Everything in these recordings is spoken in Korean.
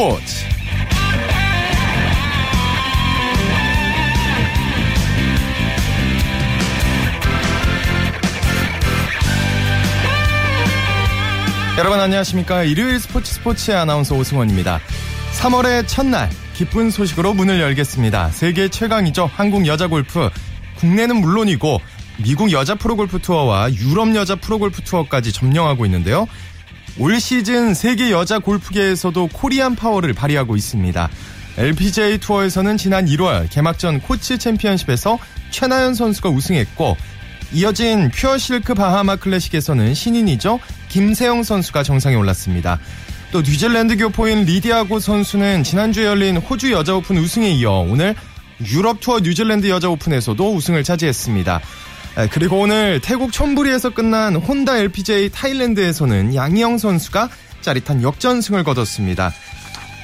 스포츠. 여러분 안녕하십니까? 일요일 스포츠 스포츠의 아나운서 오승원입니다. 3월의 첫날 기쁜 소식으로 문을 열겠습니다. 세계 최강이죠. 한국 여자 골프. 국내는 물론이고 미국 여자 프로골프 투어와 유럽 여자 프로골프 투어까지 점령하고 있는데요 올 시즌 세계 여자 골프계에서도 코리안 파워를 발휘하고 있습니다. LPGA 투어에서는 지난 1월 개막전 코츠 챔피언십에서 최나연 선수가 우승했고 이어진 퓨어 실크 바하마 클래식에서는 신인이죠. 김세영 선수가 정상에 올랐습니다. 또 뉴질랜드 교포인 리디아고 선수는 지난주에 열린 호주 여자 오픈 우승에 이어 오늘 유럽 투어 뉴질랜드 여자 오픈에서도 우승을 차지했습니다. 그리고 오늘 태국 촌부리에서 끝난 혼다 LPGA 타일랜드에서는 양희영 선수가 짜릿한 역전승을 거뒀습니다.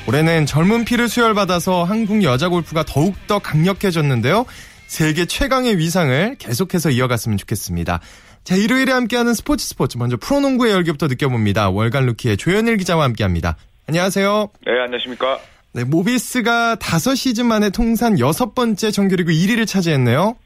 올해는 젊은 피를 수혈받아서 한국 여자 골프가 더욱더 강력해졌는데요. 세계 최강의 위상을 계속해서 이어갔으면 좋겠습니다. 자, 일요일에 함께하는 스포츠 스포츠. 먼저 프로농구의 열기부터 느껴봅니다. 월간 루키의 조현일 기자와 함께합니다. 안녕하세요. 네, 안녕하십니까. 네, 모비스가 5시즌 만에 통산 여섯 번째 정규리그 1위를 차지했네요.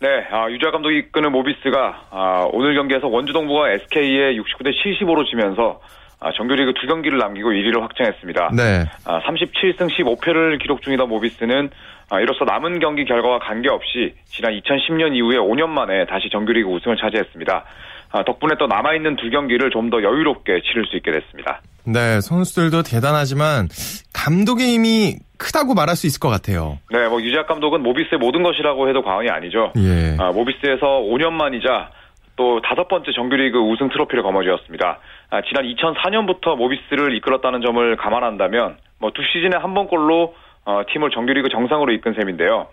네, 아, 유자 감독이 이끄는 모비스가 아, 오늘 경기에서 원주동부가 SK에 69대 75로 지면서 아, 정규리그 두 경기를 남기고 1위를 확정했습니다. 네. 아, 37승 15패를 기록 중이던 모비스는 아, 이로써 남은 경기 결과와 관계없이 지난 2010년 이후에 5년 만에 다시 정규리그 우승을 차지했습니다. 아, 덕분에 또 남아있는 두 경기를 좀 더 여유롭게 치를 수 있게 됐습니다. 네, 선수들도 대단하지만 감독의 힘이 크다고 말할 수 있을 것 같아요. 네, 뭐 유작 감독은 모비스의 모든 것이라고 해도 과언이 아니죠. 예. 아, 모비스에서 5년 만이자 또 다섯 번째 정규리그 우승 트로피를 거머쥐었습니다. 아, 지난 2004년부터 모비스를 이끌었다는 점을 감안한다면 뭐 두 시즌에 한 번꼴로 어, 팀을 정규리그 정상으로 이끈 셈인데요.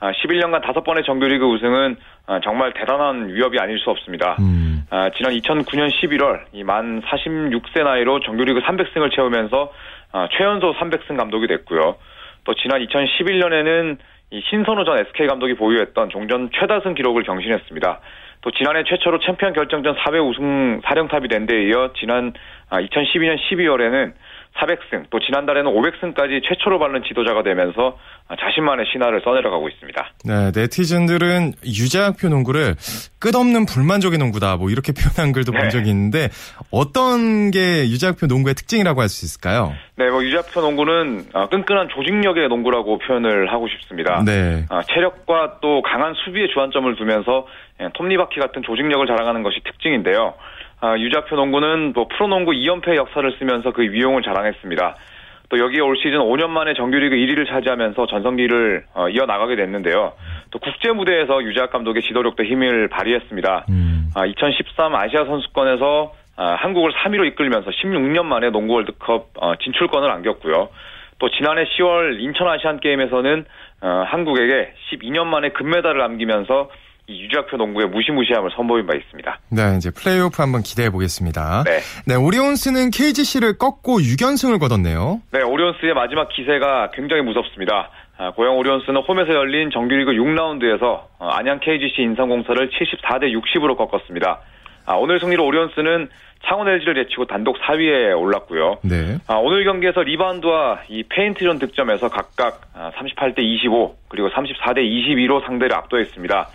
아, 11년간 다섯 번의 정규리그 우승은 아, 정말 대단한 위협이 아닐 수 없습니다. 음. 아, 지난 2009년 11월 이 만 46세 나이로 정규리그 300승을 채우면서 아, 최연소 300승 감독이 됐고요. 또 지난 2011년에는 이 신선호 전 SK 감독이 보유했던 종전 최다승 기록을 경신했습니다. 또 지난해 최초로 챔피언 결정전 4회 우승 사령탑이 된 데 이어 지난 2012년 12월에는 400승, 또 지난달에는 500승까지 최초로 밟는 지도자가 되면서 자신만의 신화를 써내려가고 있습니다. 네, 네티즌들은 유재학표 농구를 끝없는 불만족의 농구다, 뭐 이렇게 표현한 글도 네. 본 적이 있는데 어떤 게 유재학표 농구의 특징이라고 할 수 있을까요? 네, 뭐 유재학표 농구는 어, 끈끈한 조직력의 농구라고 표현을 하고 싶습니다. 네. 어, 체력과 또 강한 수비에 주안점을 두면서 예, 톱니바퀴 같은 조직력을 자랑하는 것이 특징인데요. 아, 유자표 농구는 뭐 프로농구 2연패 역사를 쓰면서 그 위용을 자랑했습니다. 또 여기에 올 시즌 5년 만에 정규리그 1위를 차지하면서 전성기를 어, 이어나가게 됐는데요. 또 국제 무대에서 유재학 감독의 지도력도 힘을 발휘했습니다. 음. 아, 2013 아시아 선수권에서 아, 한국을 3위로 이끌면서 16년 만에 농구 월드컵 어, 진출권을 안겼고요. 또 지난해 10월 인천 아시안 게임에서는 어, 한국에게 12년 만에 금메달을 남기면서 이 유작표 농구의 무시무시함을 선보인 바 있습니다. 네, 이제 플레이오프 한번 기대해 보겠습니다. 네. 네, 오리온스는 KGC를 꺾고 6연승을 거뒀네요. 네, 오리온스의 마지막 기세가 굉장히 무섭습니다. 아, 고양 오리온스는 홈에서 열린 정규리그 6라운드에서 어, 안양 KGC 인삼공사를 74대 60으로 꺾었습니다. 아, 오늘 승리로 오리온스는 창원 LG를 제치고 단독 4위에 올랐고요. 네. 아, 오늘 경기에서 리바운드와 이 페인트존 득점에서 각각 38대 25 그리고 34대 22로 상대를 압도했습니다.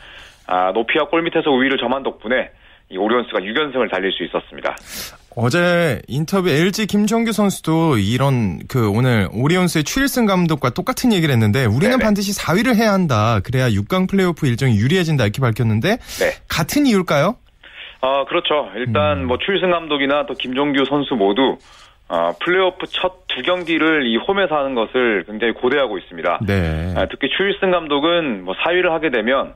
아, 높이와 골밑에서 우위를 점한 덕분에 이 오리온스가 6연승을 달릴 수 있었습니다. 어제 인터뷰 LG 김종규 선수도 이런 그 오늘 오리온스의 추일승 감독과 똑같은 얘기를 했는데 우리는 네네. 반드시 4위를 해야 한다. 그래야 6강 플레이오프 일정이 유리해진다 이렇게 밝혔는데 네. 같은 이유일까요? 어, 그렇죠. 일단 음. 뭐 추일승 감독이나 또 김종규 선수 모두 어, 플레이오프 첫 두 경기를 이 홈에서 하는 것을 굉장히 고대하고 있습니다. 네. 아, 특히 추일승 감독은 뭐 4위를 하게 되면 아,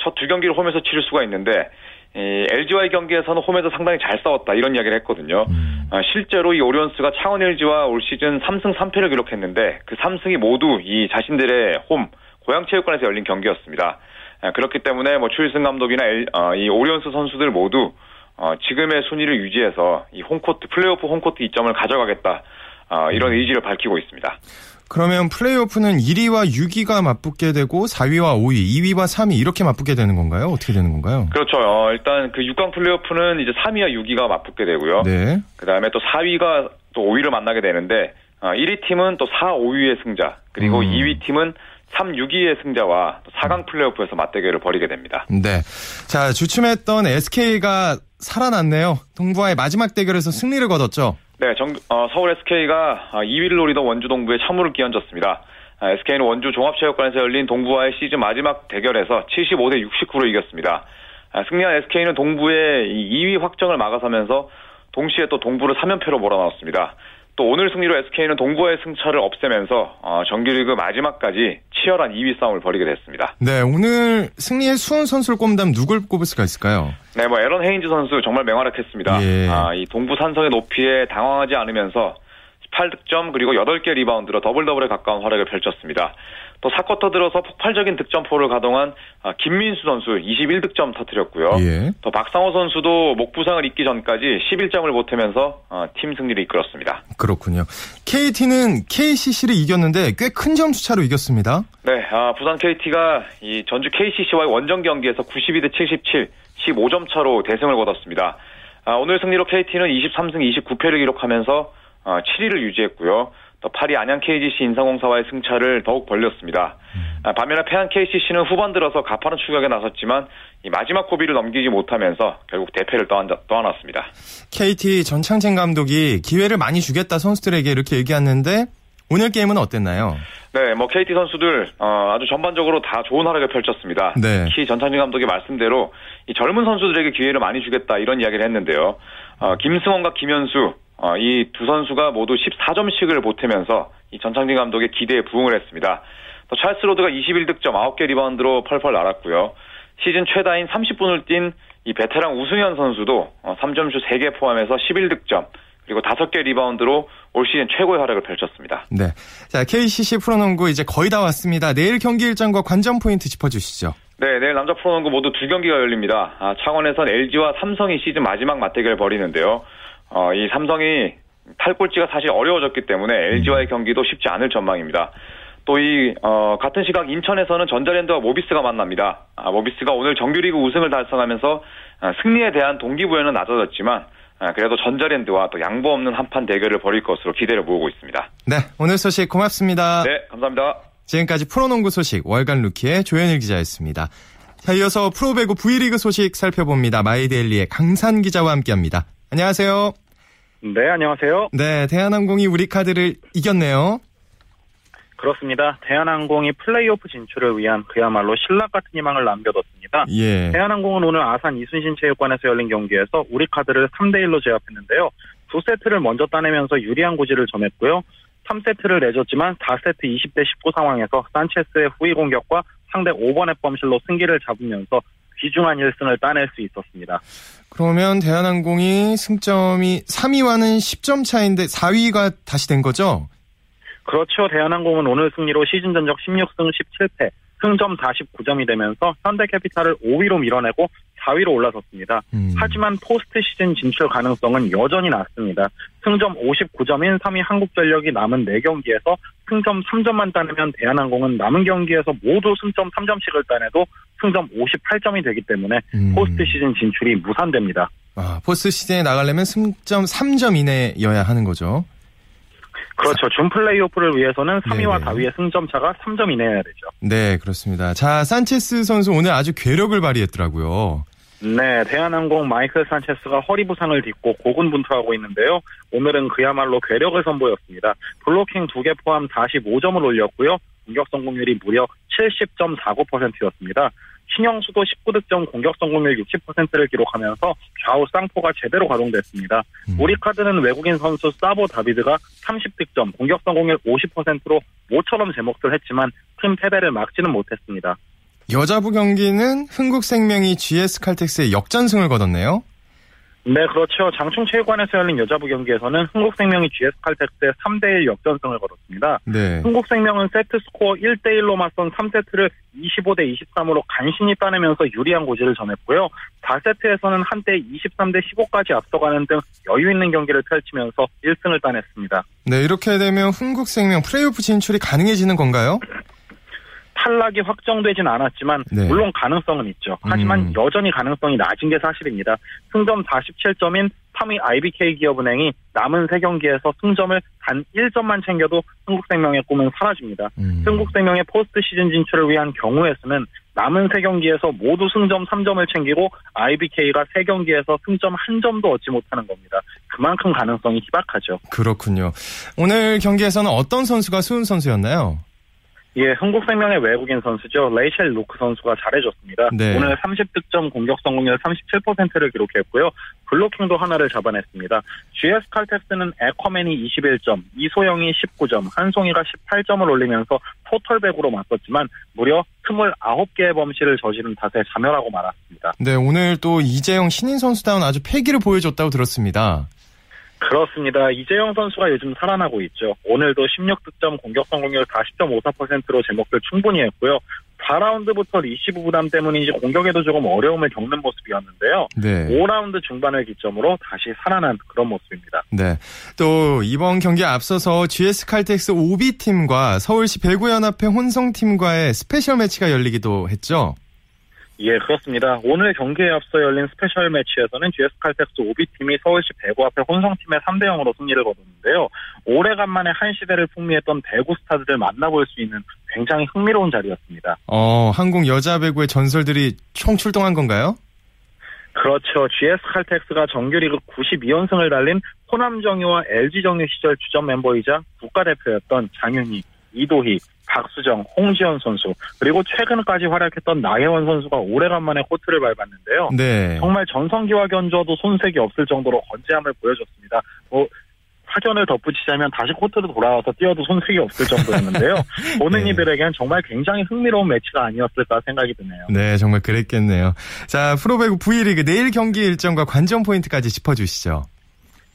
첫 두 경기를 홈에서 치를 수가 있는데 이 LG와의 경기에서는 홈에서 상당히 잘 싸웠다 이런 이야기를 했거든요. 음. 아, 실제로 이 오리온스가 창원 LG와 올 시즌 3승 3패를 기록했는데 그 3승이 모두 이 자신들의 홈 고양체육관에서 열린 경기였습니다. 아, 그렇기 때문에 뭐 추일승 감독이나 엘, 어, 이 오리온스 선수들 모두 어, 지금의 순위를 유지해서 이 홈코트 플레이오프 홈코트 이점을 가져가겠다 어, 이런 음. 의지를 밝히고 있습니다. 그러면 플레이오프는 1위와 6위가 맞붙게 되고 4위와 5위, 2위와 3위 이렇게 맞붙게 되는 건가요? 어떻게 되는 건가요? 그렇죠. 어, 일단 그 6강 플레이오프는 이제 3위와 6위가 맞붙게 되고요. 네. 그다음에 또 4위가 또 5위를 만나게 되는데 1위 팀은 또 4, 5위의 승자, 그리고 음. 2위 팀은 3, 6위의 승자와 4강 플레이오프에서 맞대결을 벌이게 됩니다. 네. 자, 주춤했던 SK가 살아났네요. 동부와의 마지막 대결에서 승리를 거뒀죠. 네, 정, 어, 서울 SK가 2위를 노리던 원주 동부에 참호를 끼얹었습니다. SK는 아, 원주 종합체육관에서 열린 동부와의 시즌 마지막 대결에서 75대 69로 이겼습니다. 아, 승리한 SK는 동부의 2위 확정을 막아서면서 동시에 또 동부를 3연패로 몰아넣었습니다. 또 오늘 승리로 SK는 동부의 승차를 없애면서 어, 정규리그 마지막까지 치열한 2위 싸움을 벌이게 됐습니다. 네, 오늘 승리의 수훈 선수를 꼽는다면 누굴 꼽을 수가 있을까요? 네, 뭐 애런 헤인즈 선수 정말 맹활약했습니다. 예. 아, 이 동부 산성의 높이에 당황하지 않으면서 18득점 그리고 8개 리바운드로 더블 더블에 가까운 활약을 펼쳤습니다. 또 4쿼터 들어서 폭발적인 득점포를 가동한 아, 김민수 선수 21득점 터뜨렸고요. 예. 또 박상오 선수도 목 부상을 입기 전까지 11점을 보태면서 아, 팀 승리를 이끌었습니다. 그렇군요. KT는 KCC를 이겼는데 꽤 큰 점수 차로 이겼습니다. 네, 아, 부산 KT가 이 전주 KCC와의 원정 경기에서 92대 77, 15점 차로 대승을 거뒀습니다. 오늘 승리로 KT는 23승 29패를 기록하면서 7위를 어, 유지했고요. 또 파리 안양 KGC 인상공사와의 승차를 더욱 벌렸습니다. 음. 반면에 패한 KCC는 후반 들어서 가파른 추격에 나섰지만 마지막 고비를 넘기지 못하면서 결국 대패를 떠안았습니다. KT 전창진 감독이 기회를 많이 주겠다 선수들에게 이렇게 얘기했는데 오늘 게임은 어땠나요? 네, 뭐 KT 선수들 어, 아주 전반적으로 다 좋은 활약을 펼쳤습니다. 네. 특히 전창진 감독의 말씀대로 이 젊은 선수들에게 기회를 많이 주겠다 이런 이야기를 했는데요. 어, 김승원과 김현수 어, 이 두 선수가 모두 14점씩을 보태면서 이 전창진 감독의 기대에 부응을 했습니다. 또 찰스 로드가 21득점 9개 리바운드로 펄펄 날았고요. 시즌 최다인 30분을 뛴 이 베테랑 우승연 선수도 3점슛 어, 3개 포함해서 11득점 그리고 5개 리바운드로 올 시즌 최고의 활약을 펼쳤습니다. 네. 자, KCC 프로농구 이제 거의 다 왔습니다. 내일 경기 일정과 관전 포인트 짚어주시죠. 네, 내일 남자 프로농구 모두 두 경기가 열립니다. 아, 창원에선 LG와 삼성이 시즌 마지막 맞대결 벌이는데요. 어, 이 삼성이 탈꼴찌가 사실 어려워졌기 때문에 LG와의 음. 경기도 쉽지 않을 전망입니다. 또이 어, 같은 시각 인천에서는 전자랜드와 모비스가 만납니다. 아, 모비스가 오늘 정규리그 우승을 달성하면서 아, 승리에 대한 동기부여는 낮아졌지만 아, 그래도 전자랜드와 또 양보 없는 한판 대결을 벌일 것으로 기대를 모으고 있습니다. 네, 오늘 소식 고맙습니다. 네, 감사합니다. 지금까지 프로농구 소식 월간 루키의 조현일 기자였습니다. 자, 이어서 프로배구 V리그 소식 살펴봅니다. 마이데일리의 강산 기자와 함께합니다. 안녕하세요. 네, 안녕하세요. 네, 대한항공이 우리 카드를 이겼네요. 그렇습니다. 대한항공이 플레이오프 진출을 위한 그야말로 신락 같은 희망을 남겨뒀습니다. 예. 대한항공은 오늘 아산 이순신 체육관에서 열린 경기에서 우리 카드를 3대1로 제압했는데요. 두 세트를 먼저 따내면서 유리한 고지를 점했고요. 3세트를 내줬지만 4세트 20대 19 상황에서 산체스의 후위 공격과 상대 5번의 범실로 승기를 잡으면서 귀중한 1승을 따낼 수 있었습니다. 그러면 대한항공이 승점이 3위와는 10점 차인데 4위가 다시 된 거죠? 그렇죠. 대한항공은 오늘 승리로 시즌 전적 16승 17패, 승점 49점이 되면서 현대캐피탈을 5위로 밀어내고 4위로 올라섰습니다. 음. 하지만 포스트 시즌 진출 가능성은 여전히 낮습니다. 승점 59점인 3위 한국전력이 남은 4경기에서 승점 3점만 따내면 대한항공은 남은 경기에서 모두 승점 3점씩을 따내도 승점 58점이 되기 때문에 음. 포스트 시즌 진출이 무산됩니다. 아, 포스트 시즌에 나가려면 승점 3점 이내여야 하는 거죠. 그렇죠. 준 플레이오프를 위해서는 3위와 네. 4위의 승점 차가 3점 이내여야 되죠. 네, 그렇습니다. 자, 산체스 선수 오늘 아주 괴력을 발휘했더라고요. 네, 대한항공 마이클 산체스가 허리 부상을 딛고 고군분투하고 있는데요. 오늘은 그야말로 괴력을 선보였습니다. 블로킹 2개 포함 45점을 올렸고요. 공격 성공률이 무려 70.49%였습니다. 신영수도 19득점 공격 성공률 60%를 기록하면서 좌우 쌍포가 제대로 가동됐습니다. 음. 우리 카드는 외국인 선수 사보 다비드가 30득점 공격 성공률 50%로 모처럼 제목들 했지만 팀 패배를 막지는 못했습니다. 여자부 경기는 흥국생명이 GS칼텍스의 역전승을 거뒀네요. 네, 그렇죠. 장충 체육관에서 열린 여자부 경기에서는 흥국생명이 GS칼텍스의 3대1 역전승을 거뒀습니다. 네. 흥국생명은 세트 스코어 1대1로 맞선 3세트를 25대 23으로 간신히 따내면서 유리한 고지를 점했고요. 4세트에서는 한때 23대 15까지 앞서가는 등 여유 있는 경기를 펼치면서 1승을 따냈습니다. 네, 이렇게 되면 흥국생명 플레이오프 진출이 가능해지는 건가요? 탈락이 확정되진 않았지만 네. 물론 가능성은 있죠. 하지만 음. 여전히 가능성이 낮은 게 사실입니다. 승점 47점인 3위 IBK 기업은행이 남은 3경기에서 승점을 단 1점만 챙겨도 흥국생명의 꿈은 사라집니다. 음. 흥국생명의 포스트 시즌 진출을 위한 경우의 수는 남은 3경기에서 모두 승점 3점을 챙기고 IBK가 3경기에서 승점 1점도 얻지 못하는 겁니다. 그만큼 가능성이 희박하죠. 그렇군요. 오늘 경기에서는 어떤 선수가 수훈 선수였나요? 예, 한국생명의 외국인 선수죠. 레이첼 루크 선수가 잘해줬습니다. 네. 오늘 30득점 공격 성공률 37%를 기록했고요. 블로킹도 하나를 잡아냈습니다. GS 칼텍스는 에커맨이 21점, 이소영이 19점, 한송이가 18점을 올리면서 토털 배구로 맞섰지만 무려 29개의 범실을 저지른 탓에 자멸하고 말았습니다. 네, 오늘 또 이재영 신인 선수다운 아주 패기를 보여줬다고 들었습니다. 그렇습니다. 이재영 선수가 요즘 살아나고 있죠. 오늘도 16득점 공격 성공률 40.54%로 제 몫을 충분히 했고요. 4라운드부터 리시브 부담 때문인지 공격에도 조금 어려움을 겪는 모습이었는데요. 네. 5라운드 중반을 기점으로 다시 살아난 그런 모습입니다. 네. 또 이번 경기에 앞서서 GS 칼텍스 오비팀과 서울시 배구연합회 혼성팀과의 스페셜 매치가 열리기도 했죠. 예, 그렇습니다. 오늘 경기에 앞서 열린 스페셜 매치에서는 GS 칼텍스 오비팀이 서울시 배구연합회 혼성팀에 3대 0으로 승리를 거뒀는데요. 오래간만에 한 시대를 풍미했던 배구 스타들을 만나볼 수 있는 굉장히 흥미로운 자리였습니다. 어, 한국 여자 배구의 전설들이 총 출동한 건가요? 그렇죠. GS 칼텍스가 정규리그 92연승을 달린 호남 정유와 LG정유 시절 주전 멤버이자 국가대표였던 장윤희, 이도희, 박수정, 홍지현 선수 그리고 최근까지 활약했던 나혜원 선수가 오래간만에 코트를 밟았는데요. 네. 정말 전성기와 견주어도 손색이 없을 정도로 건재함을 보여줬습니다. 뭐 사전을 덧붙이자면 다시 코트로 돌아와서 뛰어도 손색이 없을 정도였는데요. 보는 네. 이들에겐 정말 굉장히 흥미로운 매치가 아니었을까 생각이 드네요. 네, 정말 그랬겠네요. 자, 프로배구 V리그 내일 경기 일정과 관전 포인트까지 짚어주시죠.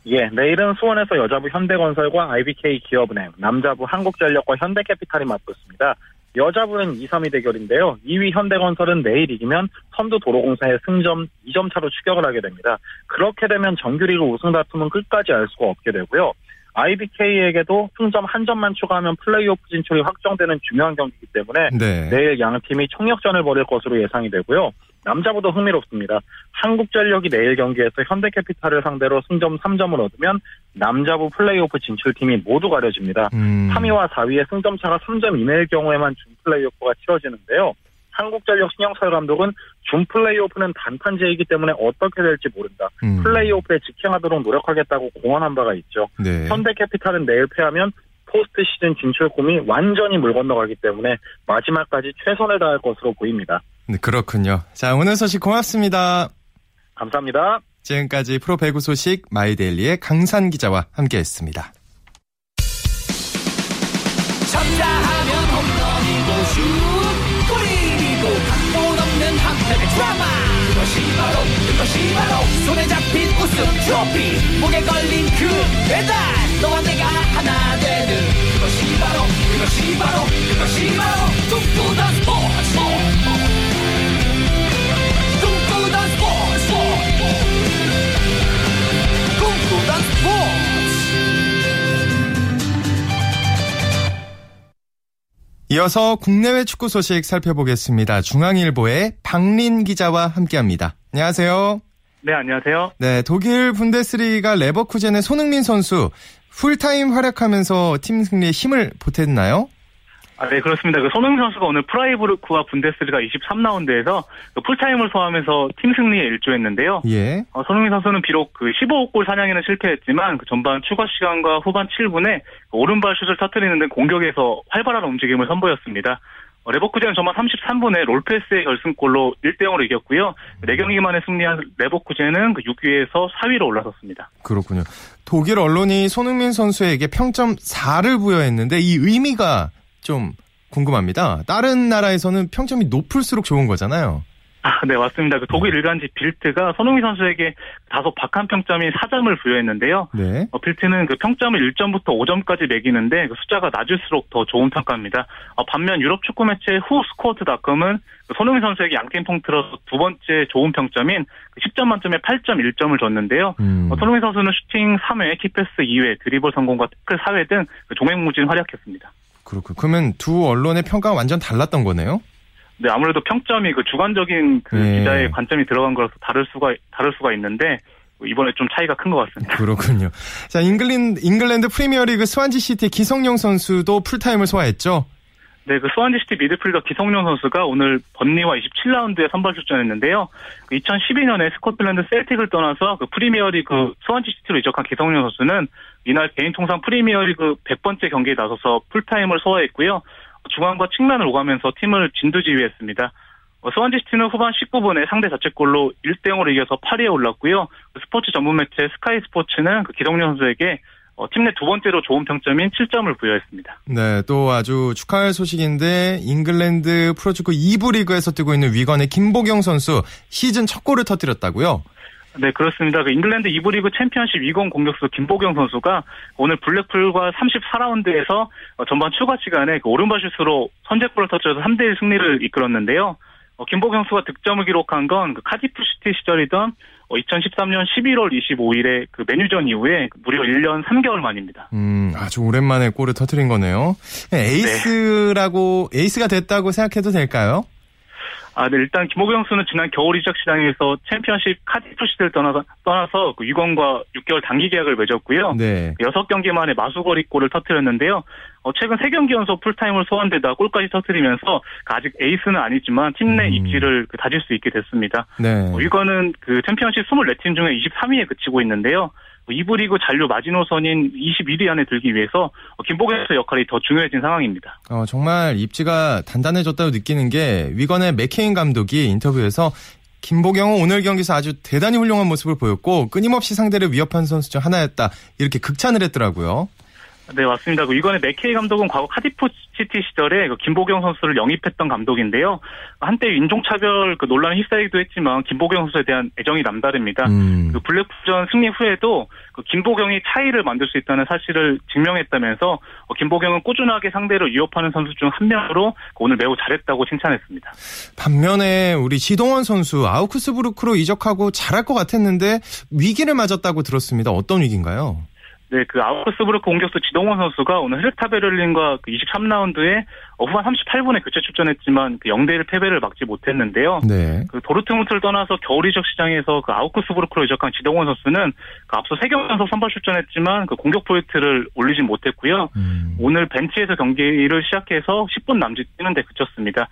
예, 내일은 수원에서 여자부 현대건설과 IBK 기업은행, 남자부 한국전력과 현대캐피탈이 맞붙습니다. 여자부는 2, 3위 대결인데요. 2위 현대건설은 내일 이기면 선두도로공사의 승점 2점 차로 추격을 하게 됩니다. 그렇게 되면 정규리그 우승 다툼은 끝까지 알 수가 없게 되고요. IBK에게도 승점 한 점만 추가하면 플레이오프 진출이 확정되는 중요한 경기이기 때문에 네. 내일 양 팀이 총력전을 벌일 것으로 예상이 되고요. 남자부도 흥미롭습니다. 한국전력이 내일 경기에서 현대캐피탈을 상대로 승점 3점을 얻으면 남자부 플레이오프 진출팀이 모두 가려집니다. 음. 3위와 4위의 승점 차가 3점 이내일 경우에만 준 플레이오프가 치러지는데요. 한국전력 신영철 감독은 준 플레이오프는 단판제이기 때문에 어떻게 될지 모른다. 음. 플레이오프에 직행하도록 노력하겠다고 공언한 바가 있죠. 네. 현대캐피탈은 내일 패하면 포스트 시즌 진출 꿈이 완전히 물 건너가기 때문에 마지막까지 최선을 다할 것으로 보입니다. 네, 그렇군요. 자, 오늘 소식 고맙습니다. 감사합니다. 지금까지 프로 배구 소식 마이데일리의 강산 기자와 함께했습니다. 쳤다 하면 홈런이고 슛 골이고 각본 없는 한편의 드라마 그것이 바로 그것이 바로 손에 잡힌 우승 트로피 목에 걸린 그 배달 너와 내가 하나 되는 그것이 바로 그것이 바로 그것이 바로 꿈꾸던 스포츠 이어서 국내외 축구 소식 살펴보겠습니다. 중앙일보의 박린 기자와 함께합니다. 안녕하세요. 네, 안녕하세요. 네, 독일 분데스리가 레버쿠젠의 손흥민 선수 풀타임 활약하면서 팀 승리에 힘을 보탰나요? 아, 네, 그렇습니다. 그 손흥민 선수가 오늘 프라이부르크와 분데스리가 23라운드에서 그 풀타임을 소화하면서 팀 승리에 일조했는데요. 예. 어, 손흥민 선수는 비록 그 15골 사냥에는 실패했지만 그 전반 추가 시간과 후반 7분에 그 오른발 슛을 터뜨리는 등 공격에서 활발한 움직임을 선보였습니다. 어, 레버쿠젠은 전반 33분에 롤페스의 결승골로 1대0으로 이겼고요. 4경기 만에 승리한 레버쿠젠은 그 6위에서 4위로 올라섰습니다. 그렇군요. 독일 언론이 손흥민 선수에게 평점 4를 부여했는데 이 의미가 좀 궁금합니다. 다른 나라에서는 평점이 높을수록 좋은 거잖아요. 아, 네, 맞습니다. 그 독일 네. 일간지 빌트가 손흥민 선수에게 다소 박한 평점인 4점을 부여했는데요. 네. 어, 빌트는 그 평점을 1점부터 5점까지 매기는데 그 숫자가 낮을수록 더 좋은 평가입니다. 어, 반면 유럽 축구 매체 후스코어트닷컴은 그 손흥민 선수에게 양팀 통틀어서 두 번째 좋은 평점인 10점 그 만점에 8.1점을 줬는데요. 음. 어, 손흥민 선수는 슈팅 3회, 키패스 2회, 드리블 성공과 태클 4회 등 그 종횡무진 활약했습니다. 그렇군. 그러면 두 언론의 평가가 완전 달랐던 거네요? 네, 아무래도 평점이 그 주관적인 그 네. 기자의 관점이 들어간 거라서 다를 수가 다를 수가 있는데 이번에 좀 차이가 큰 것 같습니다. 그렇군요. 자, 잉글랜드, 잉글랜드 프리미어리그 스완지 시티의 기성용 선수도 풀타임을 소화했죠? 네, 그 스완지시티 미드필더 기성용 선수가 오늘 번리와 27라운드에 선발 출전했는데요. 2012년에 그 스코틀랜드 셀틱을 떠나서 그 프리미어리그 스완지시티로 이적한 기성용 선수는 이날 개인 통산 프리미어리그 100번째 경기에 나서서 풀타임을 소화했고요. 중앙과 측면을 오가면서 팀을 진두지휘했습니다. 어, 스완지시티는 후반 19분에 상대 자책골로 1대0으로 이겨서 8위에 올랐고요. 그 스포츠 전문 매체 스카이 스포츠는 그 기성용 선수에게 어, 팀 내 두 번째로 좋은 평점인 7점을 부여했습니다. 네, 또 아주 축하할 소식인데 잉글랜드 프로축구 2부 리그에서 뛰고 있는 위건의 김보경 선수 시즌 첫 골을 터뜨렸다고요? 네, 그렇습니다. 그 잉글랜드 2부 리그 챔피언십 20 공격수 김보경 선수가 오늘 블랙풀과 34라운드에서 어, 전반 추가 시간에 그 오른발슛으로 선제골을 터뜨려서 3대1 승리를 이끌었는데요. 어, 김보경 선수가 득점을 기록한 건 그 카디프 시티 시절이던 2013년 어, 11월 25일에 그 맨유전 이후에 무려 1년 3개월 만입니다. 음, 아주 오랜만에 골을 터트린 거네요. 에이스라고 네. 에이스가 됐다고 생각해도 될까요? 아, 네, 일단 김보경 선수는 지난 겨울 이적 시장에서 챔피언십 카디프 시티를 떠나서, 떠나서 그 위건과 6개월 단기 계약을 맺었고요. 네. 6경기 만에 마수걸이 골을 터뜨렸는데요. 어, 최근 3경기 연속 풀타임을 소화한 데다 골까지 터뜨리면서 그 아직 에이스는 아니지만 팀내 음. 입지를 그 다질 수 있게 됐습니다. 네. 어, 위건은 그 챔피언십 24팀 중에 23위에 그치고 있는데요. 2부 뭐 리그 잔류 마지노선인 21위 안에 들기 위해서 김보경 선수 역할이 더 중요해진 상황입니다. 어, 정말 입지가 단단해졌다고 느끼는 게 위건의 맥케이 감독이 인터뷰에서 김보경은 오늘 경기에서 아주 대단히 훌륭한 모습을 보였고 끊임없이 상대를 위협한 선수 중 하나였다 이렇게 극찬을 했더라고요. 네, 맞습니다. 그 이번에 맥케이 감독은 과거 카디프 시티 시절에 그 김보경 선수를 영입했던 감독인데요. 한때 인종차별 그 논란이 휩싸이기도 했지만 김보경 선수에 대한 애정이 남다릅니다. 음. 그 블랙풀전 승리 후에도 그 김보경이 차이를 만들 수 있다는 사실을 증명했다면서 어, 김보경은 꾸준하게 상대를 위협하는 선수 중 한 명으로 오늘 매우 잘했다고 칭찬했습니다. 반면에 우리 지동원 선수 아우크스부르크로 이적하고 잘할 것 같았는데 위기를 맞았다고 들었습니다. 어떤 위기인가요? 네, 그 아우크스부르크 공격수 지동원 선수가 오늘 헤르타 베를린과 그 23라운드에 후반 38분에 교체 출전했지만 그 0대1 패배를 막지 못했는데요. 네. 그 도르트문트를 떠나서 겨울 이적 시장에서 그 아우크스부르크로 이적한 지동원 선수는 그 앞서 3경기 연속 선발 출전했지만 그 공격 포인트를 올리진 못했고요. 음. 오늘 벤치에서 경기를 시작해서 10분 남짓 뛰는데 그쳤습니다.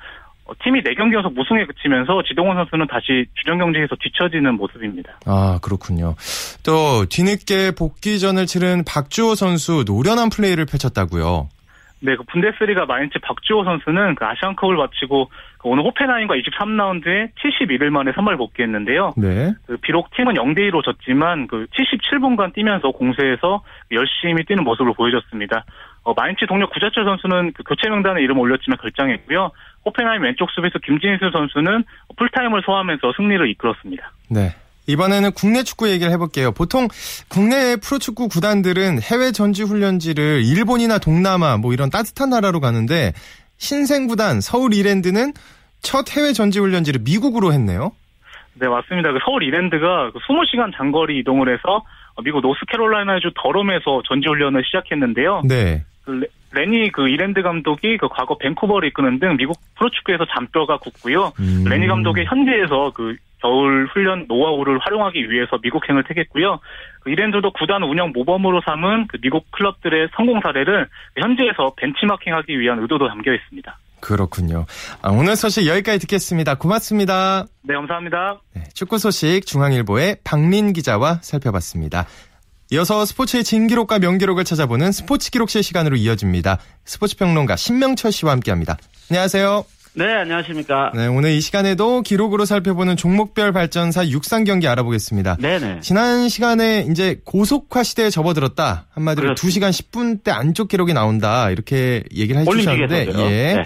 어, 팀이 4경기 연속 무승에 그치면서 지동원 선수는 다시 주전 경쟁에서 뒤처지는 모습입니다. 아, 그렇군요. 또 뒤늦게 복귀전을 치른 박주호 선수 노련한 플레이를 펼쳤다고요. 네, 그 분데스리가 마인츠 박주호 선수는 그 아시안컵을 마치고 그 오늘 호펜하임과 23라운드에 71일 만에 선발 복귀했는데요. 네. 그 비록 팀은 0대 2로 졌지만 그 77분간 뛰면서 공세에서 열심히 뛰는 모습을 보여줬습니다. 어, 마인츠 동료 구자철 선수는 그 교체 명단에 이름 올렸지만 결장했고요. 호펜하임 왼쪽 수비수 김진수 선수는 풀타임을 소화하면서 승리를 이끌었습니다. 네. 이번에는 국내 축구 얘기를 해볼게요. 보통 국내 프로축구 구단들은 해외 전지 훈련지를 일본이나 동남아 뭐 이런 따뜻한 나라로 가는데 신생 구단 서울 이랜드는 첫 해외 전지 훈련지를 미국으로 했네요. 네, 맞습니다. 그 서울 이랜드가 20시간 그 장거리 이동을 해서 미국 노스캐롤라이나주 더럼에서 전지 훈련을 시작했는데요. 네. 그 레니 그 이랜드 감독이 그 과거 밴쿠버를 이끄는 등 미국 프로축구에서 잔뼈가 굳고요. 음. 레니 감독의 현지에서 그 겨울 훈련 노하우를 활용하기 위해서 미국행을 택했고요. 그 이랜드도 구단 운영 모범으로 삼은 그 미국 클럽들의 성공 사례를 현지에서 벤치마킹하기 위한 의도도 담겨 있습니다. 그렇군요. 아, 오늘 소식 여기까지 듣겠습니다. 고맙습니다. 네, 감사합니다. 네, 축구 소식 중앙일보의 박민 기자와 살펴봤습니다. 이어서 스포츠의 진기록과 명기록을 찾아보는 스포츠 기록실 시간으로 이어집니다. 스포츠 평론가 신명철 씨와 함께합니다. 안녕하세요. 네, 안녕하십니까. 네, 오늘 이 시간에도 기록으로 살펴보는 종목별 발전사 육상 경기 알아보겠습니다. 네네. 지난 시간에 이제 고속화 시대에 접어들었다. 한마디로 그렇습니다. 2시간 10분대 안쪽 기록이 나온다. 이렇게 얘기를 해주셨는데, 예. 네.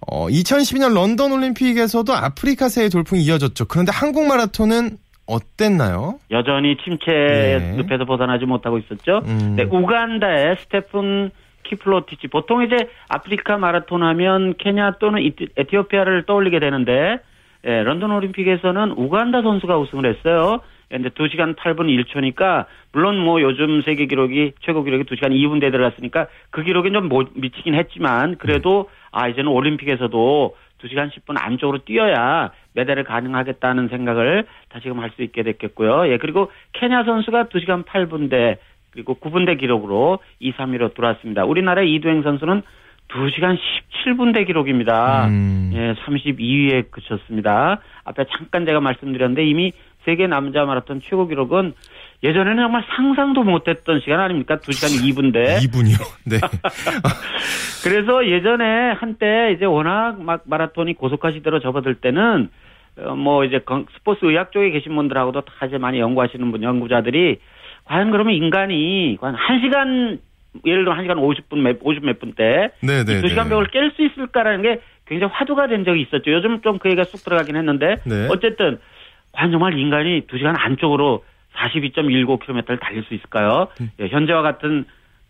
어, 2012년 런던 올림픽에서도 아프리카세의 돌풍이 이어졌죠. 그런데 한국 마라톤은 어땠나요? 여전히 침체 네. 늪에서 벗어나지 못하고 있었죠. 음. 네, 우간다의 스테픈 키프로티치 보통 이제 아프리카 마라톤 하면 케냐 또는 에티오피아를 떠올리게 되는데 예, 런던 올림픽에서는 우간다 선수가 우승을 했어요. 이제 2시간 8분 1초니까 물론 뭐 요즘 세계 기록이 최고 기록이 2시간 2분 대 들어갔으니까 그 기록이 좀 미치긴 했지만 그래도 아 이제는 올림픽에서도 2시간 10분 안쪽으로 뛰어야 메달을 가능하겠다는 생각을 다시금 할 수 있게 됐겠고요. 예, 그리고 케냐 선수가 2시간 8분대 그리고 9분대 기록으로 2, 3위로 들어왔습니다. 우리나라의 이두행 선수는 2시간 17분대 기록입니다. 음. 예, 32위에 그쳤습니다. 앞에 잠깐 제가 말씀드렸는데 이미 세계 남자 마라톤 최고 기록은 예전에는 정말 상상도 못했던 시간 아닙니까? 2시간 2분대. 2분이요? 네. 그래서 예전에 한때 이제 워낙 막 마라톤이 고속화 시대로 접어들 때는 어, 뭐 이제 스포츠 의학 쪽에 계신 분들하고도 다 이제 많이 연구하시는 분, 연구자들이 과연 그러면 인간이 과연 1시간 예를 들어 1시간 50분 몇, 50 몇 분 때. 네네. 2시간 벽을 깰 수 있을까라는 게 굉장히 화두가 된 적이 있었죠. 요즘 좀 그 얘기가 쑥 들어가긴 했는데. 네. 어쨌든, 과연 정말 인간이 2시간 안쪽으로 42.19km를 달릴 수 있을까요? 음. 예, 현재와 같은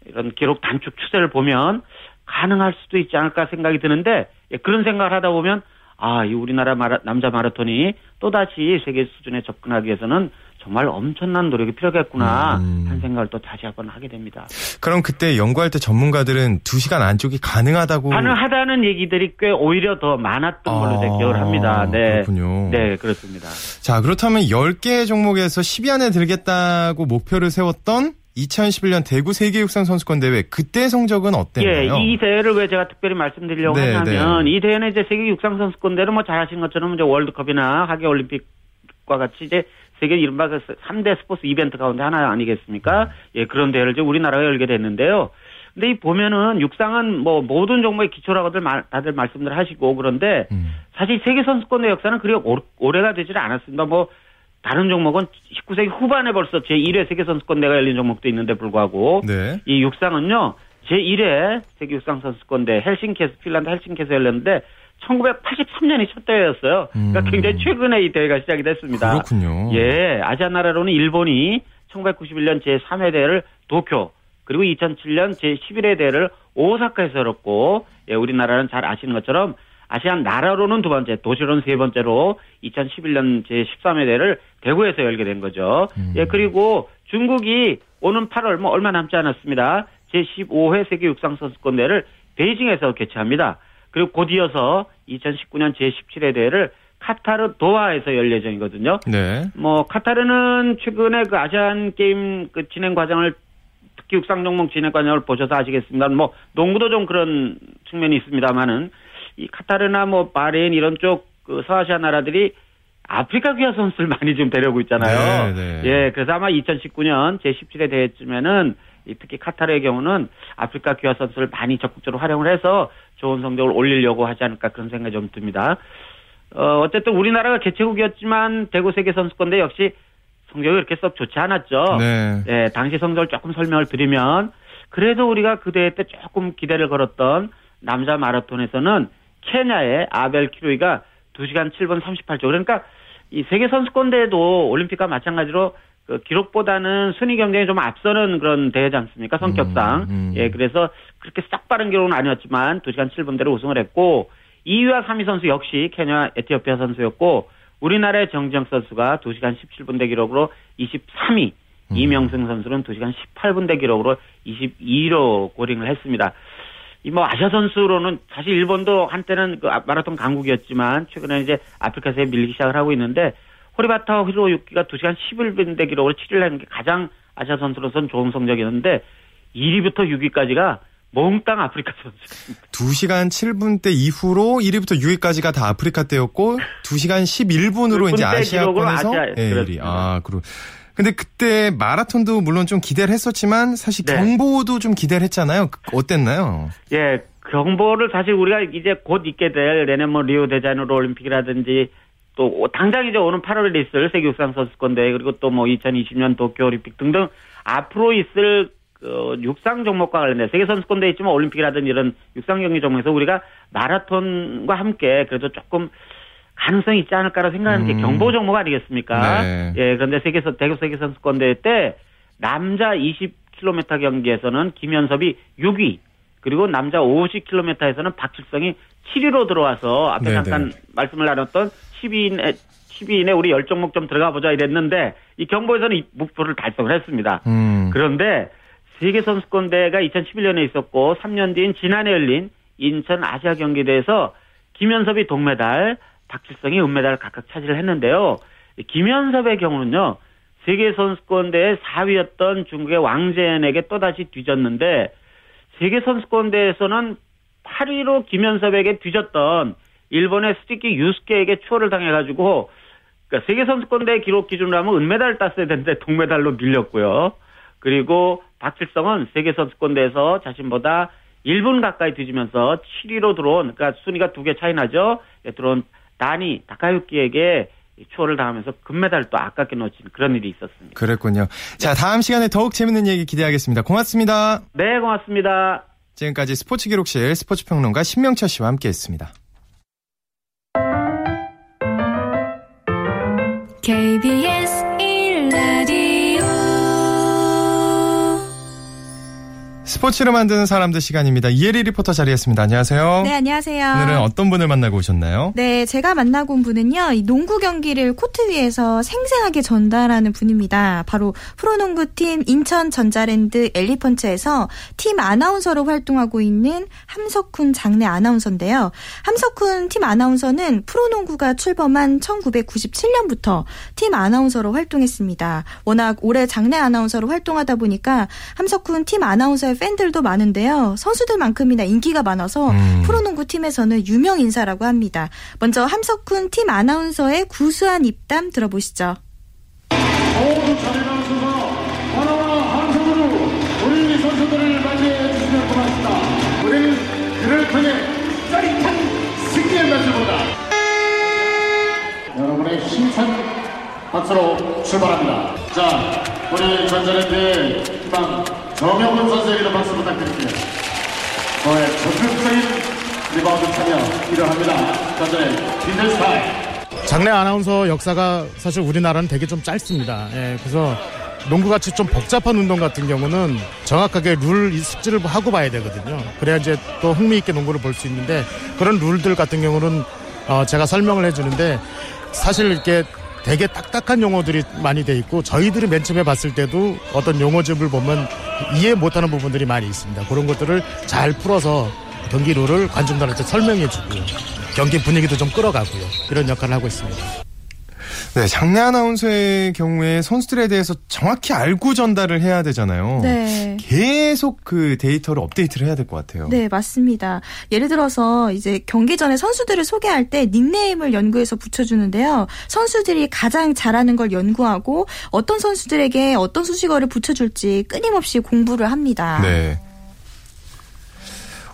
이런 기록 단축 추세를 보면 가능할 수도 있지 않을까 생각이 드는데, 예, 그런 생각을 하다 보면, 아, 이 우리나라 마라, 남자 마라톤이 또다시 세계 수준에 접근하기 위해서는 정말 엄청난 노력이 필요하겠구나 음. 하는 생각을 또 다시 한번 하게 됩니다. 그럼 그때 연구할 때 전문가들은 2시간 안쪽이 가능하다고 가능하다는 얘기들이 꽤 오히려 더 많았던 걸로 아, 기억을 합니다. 네. 그렇군요. 네, 그렇습니다. 자, 그렇다면 10개 종목에서 10위 안에 들겠다고 목표를 세웠던 2011년 대구 세계 육상 선수권 대회 그때 성적은 어땠나요? 예, 이 대회를 왜 제가 특별히 말씀드리려고 네, 하냐면 네. 이 대회는 이제 세계 육상 선수권 대회를 뭐 잘하시는 것처럼 이제 월드컵이나 하계 올림픽과 같이 이제 세계 이른바 그 3대 스포츠 이벤트 가운데 하나 아니겠습니까? 예, 그런 대회를 이제 우리나라가 열게 됐는데요. 근데 이 보면은 육상은 뭐 모든 종목의 기초라고들 다들 말씀들 하시고 그런데 음. 사실 세계 선수권의 역사는 그리 오래가 되질 않았습니다. 뭐 다른 종목은 19세기 후반에 벌써 제1회 세계 선수권대가 열린 종목도 있는데 불구하고 네. 이 육상은요 제1회 세계 육상 선수권대 헬싱키에서 핀란드 헬싱키에서 열렸는데 1983년이 첫 대회였어요. 그러니까 음. 굉장히 최근에 이 대회가 시작이 됐습니다. 그렇군요. 예, 아시아 나라로는 일본이 1991년 제3회 대회를 도쿄 그리고 2007년 제11회 대회를 오사카에서 열었고 예, 우리나라는 잘 아시는 것처럼 아시안 나라로는 두 번째, 도시로는 세 번째로 2011년 제13회 대회를 대구에서 열게 된 거죠. 음. 예, 그리고 중국이 오는 8월 뭐 얼마 남지 않았습니다. 제15회 세계 육상 선수권 대회를 베이징에서 개최합니다. 그리고 곧 이어서 2019년 제17회 대회를 카타르 도하에서 열 예정이거든요. 네. 뭐 카타르는 최근에 그 아시안 게임 그 진행 과정을 특히 육상 종목 진행 과정을 보셔서 아시겠습니다. 뭐 농구도 좀 그런 측면이 있습니다만은 이 카타르나 뭐 바레인 이런 쪽 그 서아시아 나라들이 아프리카 귀화 선수를 많이 좀 데려오고 있잖아요. 네, 네. 예, 그래서 아마 2019년 제17회 대회쯤에는 특히 카타르의 경우는 아프리카 귀화 선수를 많이 적극적으로 활용을 해서 좋은 성적을 올리려고 하지 않을까 그런 생각이 좀 듭니다. 어, 어쨌든 우리나라가 개최국이었지만 대구 세계 선수권대회 역시 성적이 그렇게 썩 좋지 않았죠. 네. 네. 당시 성적을 조금 설명을 드리면 그래도 우리가 그 대회 때 조금 기대를 걸었던 남자 마라톤에서는 케냐의 아벨 키로이가 2시간 7분 38초. 그러니까 이 세계 선수권대회도 올림픽과 마찬가지로 그 기록보다는 순위 경쟁이 좀 앞서는 그런 대회지 않습니까? 성격상. 음, 음. 예, 그래서 그렇게 싹 빠른 기록은 아니었지만 2시간 7분대로 우승을 했고 2위와 3위 선수 역시 케냐 에티오피아 선수였고 우리나라의 정지영 선수가 2시간 17분대 기록으로 23위, 음. 이명승 선수는 2시간 18분대 기록으로 22위로 고링을 했습니다. 이 뭐 아시아 선수로는 사실 일본도 한때는 그 마라톤 강국이었지만 최근에 이제 아프리카에서 밀리기 시작을 하고 있는데 호리바타 히로유키가 2시간 11분대 기록으로 7위를 하는 게 가장 아시아 선수로서는 좋은 성적이었는데 1위부터 6위까지가 몽땅 아프리카 선수. 2시간 7분 대 이후로 1위부터 6위까지가 다 아프리카 때였고 2시간 11분으로 이제 아시아권에서 아시아, 네, 아, 그리고 근데 그때 마라톤도 물론 좀 기대를 했었지만 사실 네. 경보도 좀 기대를 했잖아요. 어땠나요? 예, 경보를 사실 우리가 이제 곧 있게 될 내년 뭐 리오 데자네이루 올림픽이라든지 또 당장 이제 오는 8월에 있을 세계 육상 선수권 대회 그리고 또 뭐 2020년 도쿄 올림픽 등등 앞으로 있을 그 육상 종목과 관련된 세계 선수권 대회 있지만 올림픽이라든 이런 육상 경기 종목에서 우리가 마라톤과 함께 그래도 조금 가능성이 있지 않을까라고 생각하는 게 음. 경보 종목 아니겠습니까? 네. 예, 그런데 세계선 대구 세계 선수권 대회 때 남자 20km 경기에서는 김현섭이 6위, 그리고 남자 50km에서는 박칠성이 7위로 들어와서 앞에 네네. 잠깐 말씀을 나눴던 12인에 12인에 우리 열 종목 좀 들어가 보자 이랬는데 이 경보에서는 이 목표를 달성을 했습니다. 음. 그런데 세계 선수권 대회가 2011년에 있었고 3년 뒤인 지난해 열린 인천 아시아 경기대에서 김현섭이 동메달, 박지성이 은메달 각각 차지를 했는데요. 김현섭의 경우는요. 세계 선수권 대회 4위였던 중국의 왕제엔에게 또다시 뒤졌는데 세계 선수권 대회에서는 8위로 김현섭에게 뒤졌던 일본의 스티키 유스케에게 추월을 당해가지고 그러니까 세계 선수권대회 기록 기준으로 하면 은메달 땄어야 되는데 동메달로 밀렸고요. 그리고 박칠성은 세계 선수권대회에서 자신보다 1분 가까이 뒤지면서 7위로 들어온 그러니까 순위가 두 개 차이 나죠. 예, 들어온 다니 다카유키에게 추월을 당하면서 금메달을 또 아깝게 놓친 그런 일이 있었습니다. 그랬군요. 자, 다음 시간에 더욱 재밌는 얘기 기대하겠습니다. 고맙습니다. 네, 고맙습니다. 지금까지 스포츠 기록실 스포츠 평론가 신명철 씨와 함께 했습니다. KBS 스포츠를 만드는 사람들 시간입니다. 이혜리 리포터 자리했습니다. 안녕하세요. 네, 안녕하세요. 오늘은 어떤 분을 만나고 오셨나요? 네, 제가 만나고 온 분은요, 농구 경기를 코트 위에서 생생하게 전달하는 분입니다. 바로 프로농구팀 인천 전자랜드 엘리펀츠에서 팀 아나운서로 활동하고 있는 함석훈 장내 아나운서인데요. 함석훈 팀 아나운서는 프로농구가 출범한 1997년부터 팀 아나운서로 활동했습니다. 워낙 오래 장내 아나운서로 활동하다 보니까 함석훈 팀 아나운서의 팬들도 많은데요. 선수들만큼이나 인기가 많아서 음. 프로농구 팀에서는 유명 인사라고 합니다. 먼저 함석훈 팀 아나운서의 구수한 입담 들어보시죠. 모두 자리나서서 하나하나 함성으로 우리 선수들을 맞이해 주시면 고맙습니다. 우리는 그를 통해 짜릿한 승리의 날보다 여러분의 힘찬 박수로 출발합니다. 자, 우리 전자랜드의 희망 정영훈 선수에게도 박수 부탁드립니다. 저의 적극적인 리바운드 참여 필요합니다. 전자의 빈들스타일. 장래 아나운서 역사가 사실 우리나라는 되게 좀 짧습니다. 예, 그래서 농구같이 좀 복잡한 운동 같은 경우는 정확하게 룰 숙지를 하고 봐야 되거든요. 그래야 이제 또 흥미있게 농구를 볼 수 있는데 그런 룰들 같은 경우는 어 제가 설명을 해주는데 사실 이렇게 되게 딱딱한 용어들이 많이 돼 있고 저희들이 맨 처음에 봤을 때도 어떤 용어집을 보면 이해 못하는 부분들이 많이 있습니다. 그런 것들을 잘 풀어서 경기 룰을 관중들한테 설명해 주고요. 경기 분위기도 좀 끌어가고요. 이런 역할을 하고 있습니다. 네, 장내 아나운서의 경우에 선수들에 대해서 정확히 알고 전달을 해야 되잖아요. 네. 계속 그 데이터를 업데이트를 해야 될 것 같아요. 네, 맞습니다. 예를 들어서 이제 경기 전에 선수들을 소개할 때 닉네임을 연구해서 붙여주는데요. 선수들이 가장 잘하는 걸 연구하고 어떤 선수들에게 어떤 수식어를 붙여줄지 끊임없이 공부를 합니다. 네.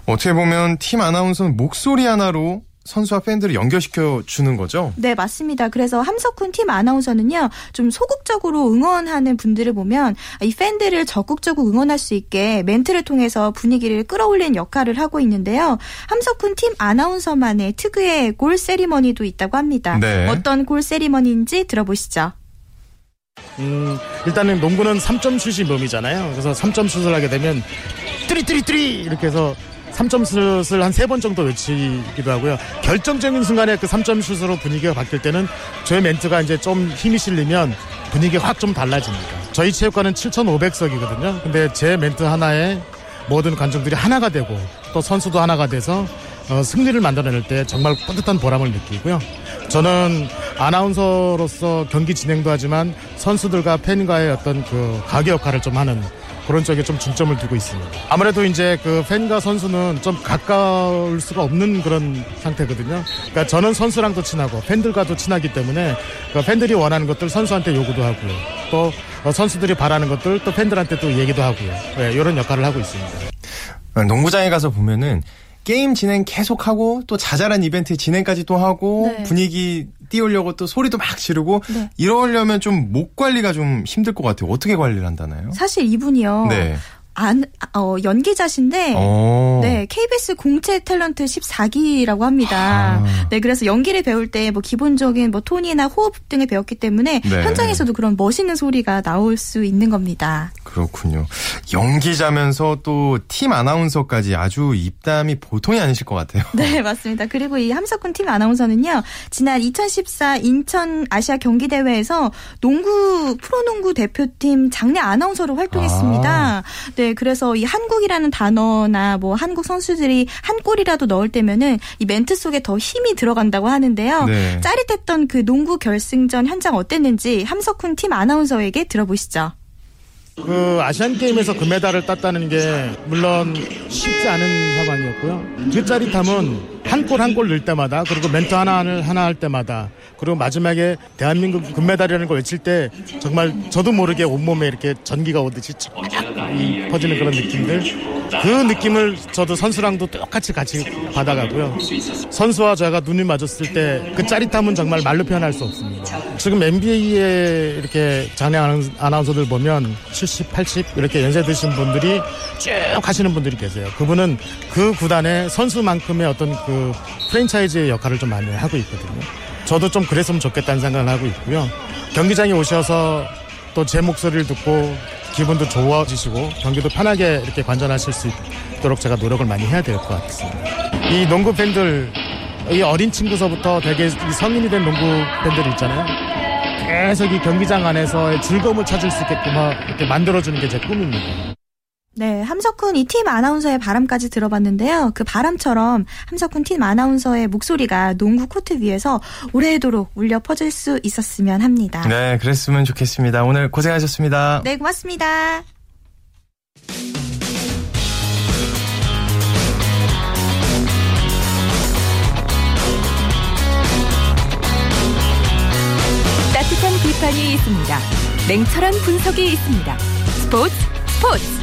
어떻게 보면 팀 아나운서는 목소리 하나로 선수와 팬들을 연결시켜 주는 거죠? 네, 맞습니다. 그래서 함석훈 팀 아나운서는요, 좀 소극적으로 응원하는 분들을 보면 이 팬들을 적극적으로 응원할 수 있게 멘트를 통해서 분위기를 끌어올리는 역할을 하고 있는데요. 함석훈 팀 아나운서만의 특유의 골 세리머니도 있다고 합니다. 네. 어떤 골 세리머니인지 들어보시죠. 음, 일단은 농구는 3점 슛이 몸이잖아요. 그래서 3점 슛을 하게 되면 뚜리뚜리뚜리 이렇게 해서 3점 슛을 한 세 번 정도 외치기도 하고요. 결정적인 순간에 그 3점 슛으로 분위기가 바뀔 때는 저의 멘트가 이제 좀 힘이 실리면 분위기가 확 좀 달라집니다. 저희 체육관은 7,500석이거든요. 근데 제 멘트 하나에 모든 관중들이 하나가 되고 또 선수도 하나가 돼서 어, 승리를 만들어낼 때 정말 뿌듯한 보람을 느끼고요. 저는 아나운서로서 경기 진행도 하지만 선수들과 팬과의 어떤 그 가교 역할을 좀 하는 그런 쪽에 좀 중점을 두고 있습니다. 아무래도 이제 그 팬과 선수는 좀 가까울 수가 없는 그런 상태거든요. 그러니까 저는 선수랑도 친하고 팬들과도 친하기 때문에 그 팬들이 원하는 것들 선수한테 요구도 하고요. 또 선수들이 바라는 것들 또 팬들한테 또 얘기도 하고요. 네, 이런 역할을 하고 있습니다. 농구장에 가서 보면은 게임 진행 계속하고 또 자잘한 이벤트 진행까지 또 하고 네. 분위기 띄우려고 또 소리도 막 지르고 네. 이러려면 좀 목 관리가 좀 힘들 것 같아요. 어떻게 관리를 한다나요? 사실 이분이요. 네. 안, 어, 연기자신데, 오. 어. 네, KBS 공채 탤런트 14기라고 합니다. 아. 네, 그래서 연기를 배울 때 뭐 기본적인 뭐 톤이나 호흡 등을 배웠기 때문에 네. 현장에서도 그런 멋있는 소리가 나올 수 있는 겁니다. 그렇군요. 연기자면서 또 팀 아나운서까지 아주 입담이 보통이 아니실 것 같아요. 네, 맞습니다. 그리고 이 함석훈 팀 아나운서는요, 지난 2014 인천 아시아 경기대회에서 농구, 프로농구 대표팀 장례 아나운서로 활동했습니다. 아. 네, 네, 그래서 이 한국이라는 단어나 뭐 한국 선수들이 한 골이라도 넣을 때면은 이 멘트 속에 더 힘이 들어간다고 하는데요. 네. 짜릿했던 그 농구 결승전 현장 어땠는지 함석훈 팀 아나운서에게 들어보시죠. 그 아시안 게임에서 금메달을 땄다는 게 물론 쉽지 않은 상황이었고요. 그 짜릿함은 한 골 한 골 넣을 때마다 그리고 멘트 하나를 하나 할 때마다 그리고 마지막에 대한민국 금메달이라는 걸 외칠 때 정말 저도 모르게 온몸에 이렇게 전기가 오듯이 쫙 퍼지는 그런 느낌들 그 느낌을 저도 선수랑도 똑같이 같이 받아가고요. 선수와 제가 눈이 맞았을 때 그 짜릿함은 정말 말로 표현할 수 없습니다. 지금 NBA에 이렇게 장례 아나운서들 보면 70, 80 이렇게 연세 드신 분들이 쭉 하시는 분들이 계세요. 그분은 그 구단의 선수만큼의 어떤 그 프랜차이즈의 역할을 좀 많이 하고 있거든요. 저도 좀 그랬으면 좋겠다는 생각을 하고 있고요. 경기장에 오셔서 또 제 목소리를 듣고 기분도 좋아지시고 경기도 편하게 이렇게 관전하실 수 있도록 제가 노력을 많이 해야 될 것 같습니다. 이 농구 팬들, 이 어린 친구서부터 되게 성인이 된 농구 팬들 있잖아요. 계속 이 경기장 안에서 즐거움을 찾을 수 있게끔 이렇게 만들어주는 게 제 꿈입니다. 네, 함석훈 이 팀 아나운서의 바람까지 들어봤는데요. 그 바람처럼 함석훈 팀 아나운서의 목소리가 농구 코트 위에서 오래도록 울려 퍼질 수 있었으면 합니다. 네, 그랬으면 좋겠습니다. 오늘 고생하셨습니다. 네, 고맙습니다. 따뜻한 비판이 있습니다. 냉철한 분석이 있습니다. 스포츠 스포츠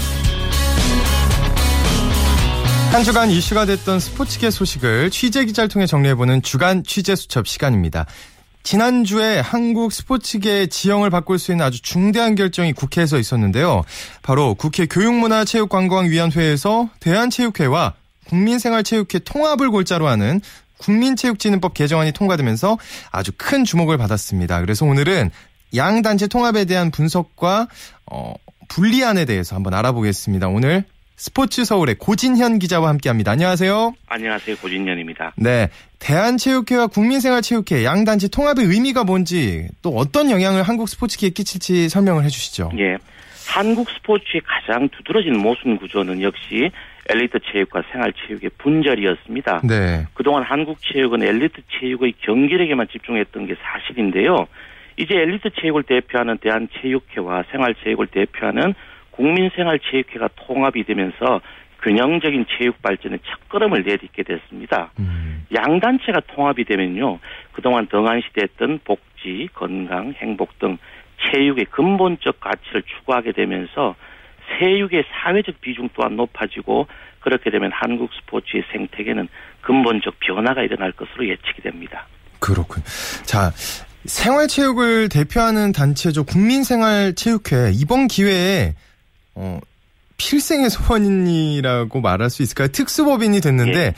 한 주간 이슈가 됐던 스포츠계 소식을 취재 기자를 통해 정리해보는 주간 취재 수첩 시간입니다. 지난주에 한국 스포츠계의 지형을 바꿀 수 있는 아주 중대한 결정이 국회에서 있었는데요. 바로 국회 교육문화체육관광위원회에서 대한체육회와 국민생활체육회 통합을 골자로 하는 국민체육진흥법 개정안이 통과되면서 아주 큰 주목을 받았습니다. 그래서 오늘은 양 단체 통합에 대한 분석과 어, 분리안에 대해서 한번 알아보겠습니다. 오늘 스포츠 서울의 고진현 기자와 함께합니다. 안녕하세요. 안녕하세요. 고진현입니다. 네. 대한체육회와 국민생활체육회 양단체 통합의 의미가 뭔지 또 어떤 영향을 한국 스포츠계에 끼칠지 설명을 해주시죠. 예. 한국 스포츠의 가장 두드러진 모순 구조는 역시 엘리트 체육과 생활체육의 분절이었습니다. 네. 그동안 한국 체육은 엘리트 체육의 경기력에만 집중했던 게 사실인데요. 이제 엘리트 체육을 대표하는 대한체육회와 생활체육을 대표하는 국민생활체육회가 통합이 되면서 균형적인 체육 발전의 첫걸음을 내딛게 됐습니다. 음. 양 단체가 통합이 되면요, 그동안 등한시됐던 복지, 건강, 행복 등 체육의 근본적 가치를 추구하게 되면서 세육의 사회적 비중 또한 높아지고 그렇게 되면 한국 스포츠의 생태계는 근본적 변화가 일어날 것으로 예측이 됩니다. 그렇군. 자, 생활체육을 대표하는 단체죠. 국민생활체육회. 이번 기회에 어, 필생의 소원이라고 말할 수 있을까요? 특수법인이 됐는데 예.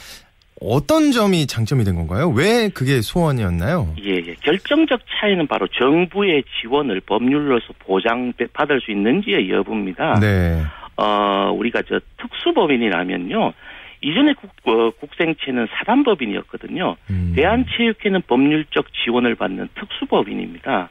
어떤 점이 장점이 된 건가요? 왜 그게 소원이었나요? 예, 예. 결정적 차이는 바로 정부의 지원을 법률로서 보장받을 수 있는지의 여부입니다. 네. 어, 우리가 저 특수법인이라면요. 이전에 국, 어, 국생체는 사단법인이었거든요. 음. 대한체육회는 법률적 지원을 받는 특수법인입니다.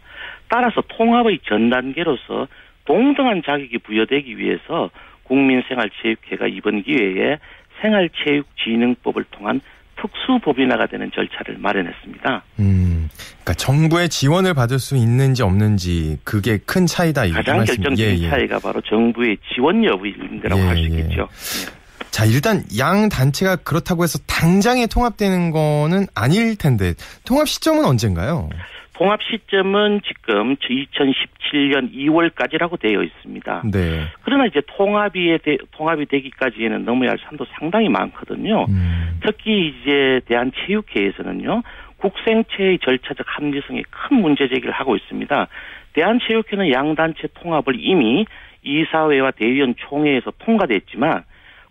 따라서 통합의 전 단계로서 동등한 자격이 부여되기 위해서 국민생활체육회가 이번 기회에 생활체육진흥법을 통한 특수법인화가 되는 절차를 마련했습니다. 음, 그러니까 정부의 지원을 받을 수 있는지 없는지 그게 큰 차이다. 가장 결정적인 예, 예. 차이가 바로 정부의 지원 여부인데라고 예, 할수 예. 있겠죠. 자, 일단 양 단체가 그렇다고 해서 당장에 통합되는 거는 아닐 텐데 통합 시점은 언젠가요? 통합 시점은 지금 2017년 2월까지라고 되어 있습니다. 네. 그러나 이제 통합이 되, 통합이 되기까지에는 넘어야 할 산도 상당히 많거든요. 음. 특히 이제 대한체육회에서는요. 국생체의 절차적 합리성에 큰 문제 제기를 하고 있습니다. 대한체육회는 양단체 통합을 이미 이사회와 대의원 총회에서 통과됐지만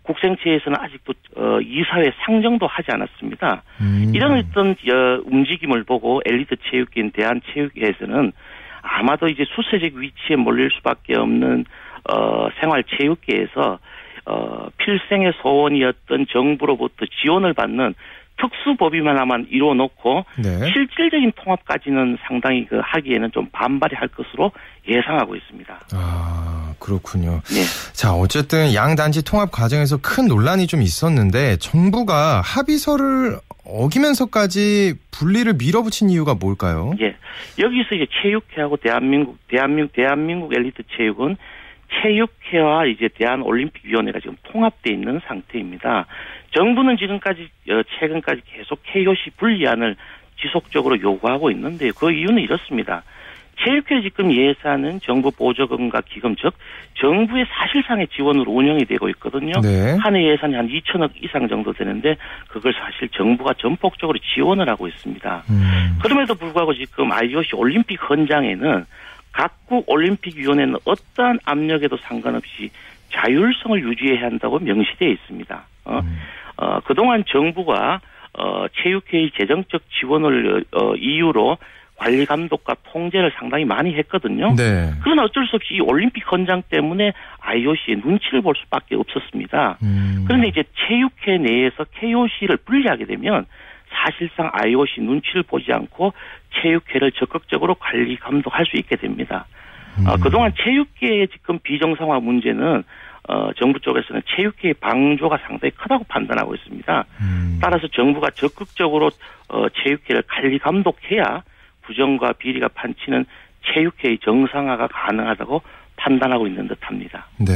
국생체에서는 아직도 어, 이사회 상정도 하지 않았습니다. 음. 이런 어떤 어, 움직임을 보고 엘리트 체육계인 대한체육회에서는 아마도 이제 수세적 위치에 몰릴 수밖에 없는 어, 생활체육계에서 어, 필생의 소원이었던 정부로부터 지원을 받는 특수법이만 하면 이루어놓고 네. 실질적인 통합까지는 상당히 그 하기에는 좀 반발이 할 것으로 예상하고 있습니다. 아 그렇군요. 네. 자 어쨌든 양 단지 통합 과정에서 큰 논란이 좀 있었는데 정부가 합의서를 어기면서까지 분리를 밀어붙인 이유가 뭘까요? 예, 여기서 이제 체육회하고 대한민국 대한민국 대한민국 엘리트 체육은 체육회와 이제 대한올림픽위원회가 지금 통합돼 있는 상태입니다. 정부는 지금까지 어, 최근까지 계속 KOC 분리안을 지속적으로 요구하고 있는데 그 이유는 이렇습니다. 체육회 지금 예산은 정부 보조금과 기금 즉 정부의 사실상의 지원으로 운영이 되고 있거든요. 네. 한해 예산이 한 2천억 이상 정도 되는데 그걸 사실 정부가 전폭적으로 지원을 하고 있습니다. 음. 그럼에도 불구하고 지금 IOC 올림픽 헌장에는 각국 올림픽위원회는 어떠한 압력에도 상관없이 자율성을 유지해야 한다고 명시되어 있습니다. 어, 음. 어, 그동안 정부가 어, 체육회의 재정적 지원을 어, 이유로 관리 감독과 통제를 상당히 많이 했거든요. 네. 그러나 어쩔 수 없이 이 올림픽 헌장 때문에 IOC의 눈치를 볼 수밖에 없었습니다. 음. 그런데 이제 체육회 내에서 KOC를 분리하게 되면 사실상 IOC 눈치를 보지 않고 체육회를 적극적으로 관리 감독할 수 있게 됩니다. 어, 음. 어, 그동안 체육계의 지금 비정상화 문제는 어, 정부 쪽에서는 체육계의 방조가 상당히 크다고 판단하고 있습니다. 음. 따라서 정부가 적극적으로 어, 체육계를 관리 감독해야 부정과 비리가 판치는 체육회의 정상화가 가능하다고 판단하고 있는 듯합니다. 네.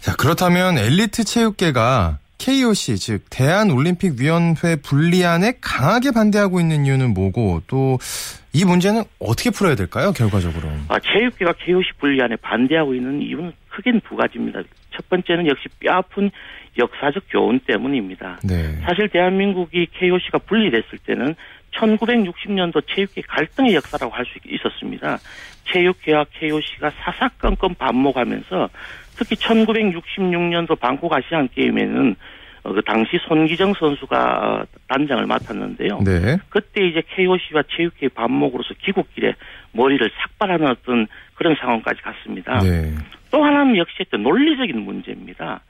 자 그렇다면 엘리트 체육계가 KOC 즉 대한올림픽위원회 분리안에 강하게 반대하고 있는 이유는 뭐고 또 이 문제는 어떻게 풀어야 될까요? 결과적으로. 아, 체육계가 KOC 분리안에 반대하고 있는 이유는 크게는 두 가지입니다. 첫 번째는 역시 뼈아픈 역사적 교훈 때문입니다. 네. 사실 대한민국이 KOC가 분리됐을 때는 1960년도 체육계 갈등의 역사라고 할 수 있었습니다. 체육회와 KOC가 사사건건 반목하면서 특히 1966년도 방콕 아시안 게임에는 어, 그 당시 손기정 선수가 단장을 맡았는데요. 네. 그때 이제 KOC와 체육회 반목으로서 귀국길에 머리를 삭발하는 어떤 그런 상황까지 갔습니다. 네. 또 하나는 역시 또 논리적인 문제입니다.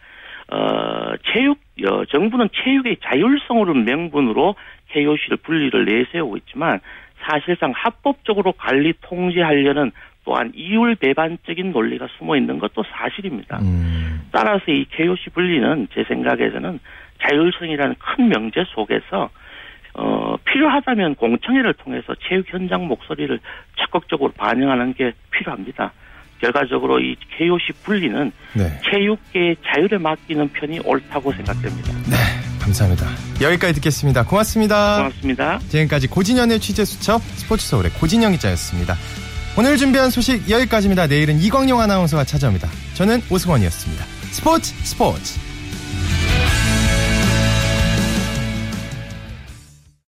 어, 체육, 어, 정부는 체육의 자율성으로 명분으로 KOC를 분리를 내세우고 있지만 사실상 합법적으로 관리 통제하려는 또한 이율 배반적인 논리가 숨어 있는 것도 사실입니다. 음. 따라서 이 KOC 분리는 제 생각에서는 자율성이라는 큰 명제 속에서 어, 필요하다면 공청회를 통해서 체육 현장 목소리를 적극적으로 반영하는 게 필요합니다. 결과적으로 이 KOC 분리는 네. 체육계의 자유를 맡기는 편이 옳다고 생각됩니다. 네, 감사합니다. 여기까지 듣겠습니다. 고맙습니다. 고맙습니다. 지금까지 고진현의 취재 수첩 스포츠 서울의 고진영 기자였습니다. 오늘 준비한 소식 여기까지입니다. 내일은 이광용 아나운서가 찾아옵니다. 저는 오승원이었습니다. 스포츠 스포츠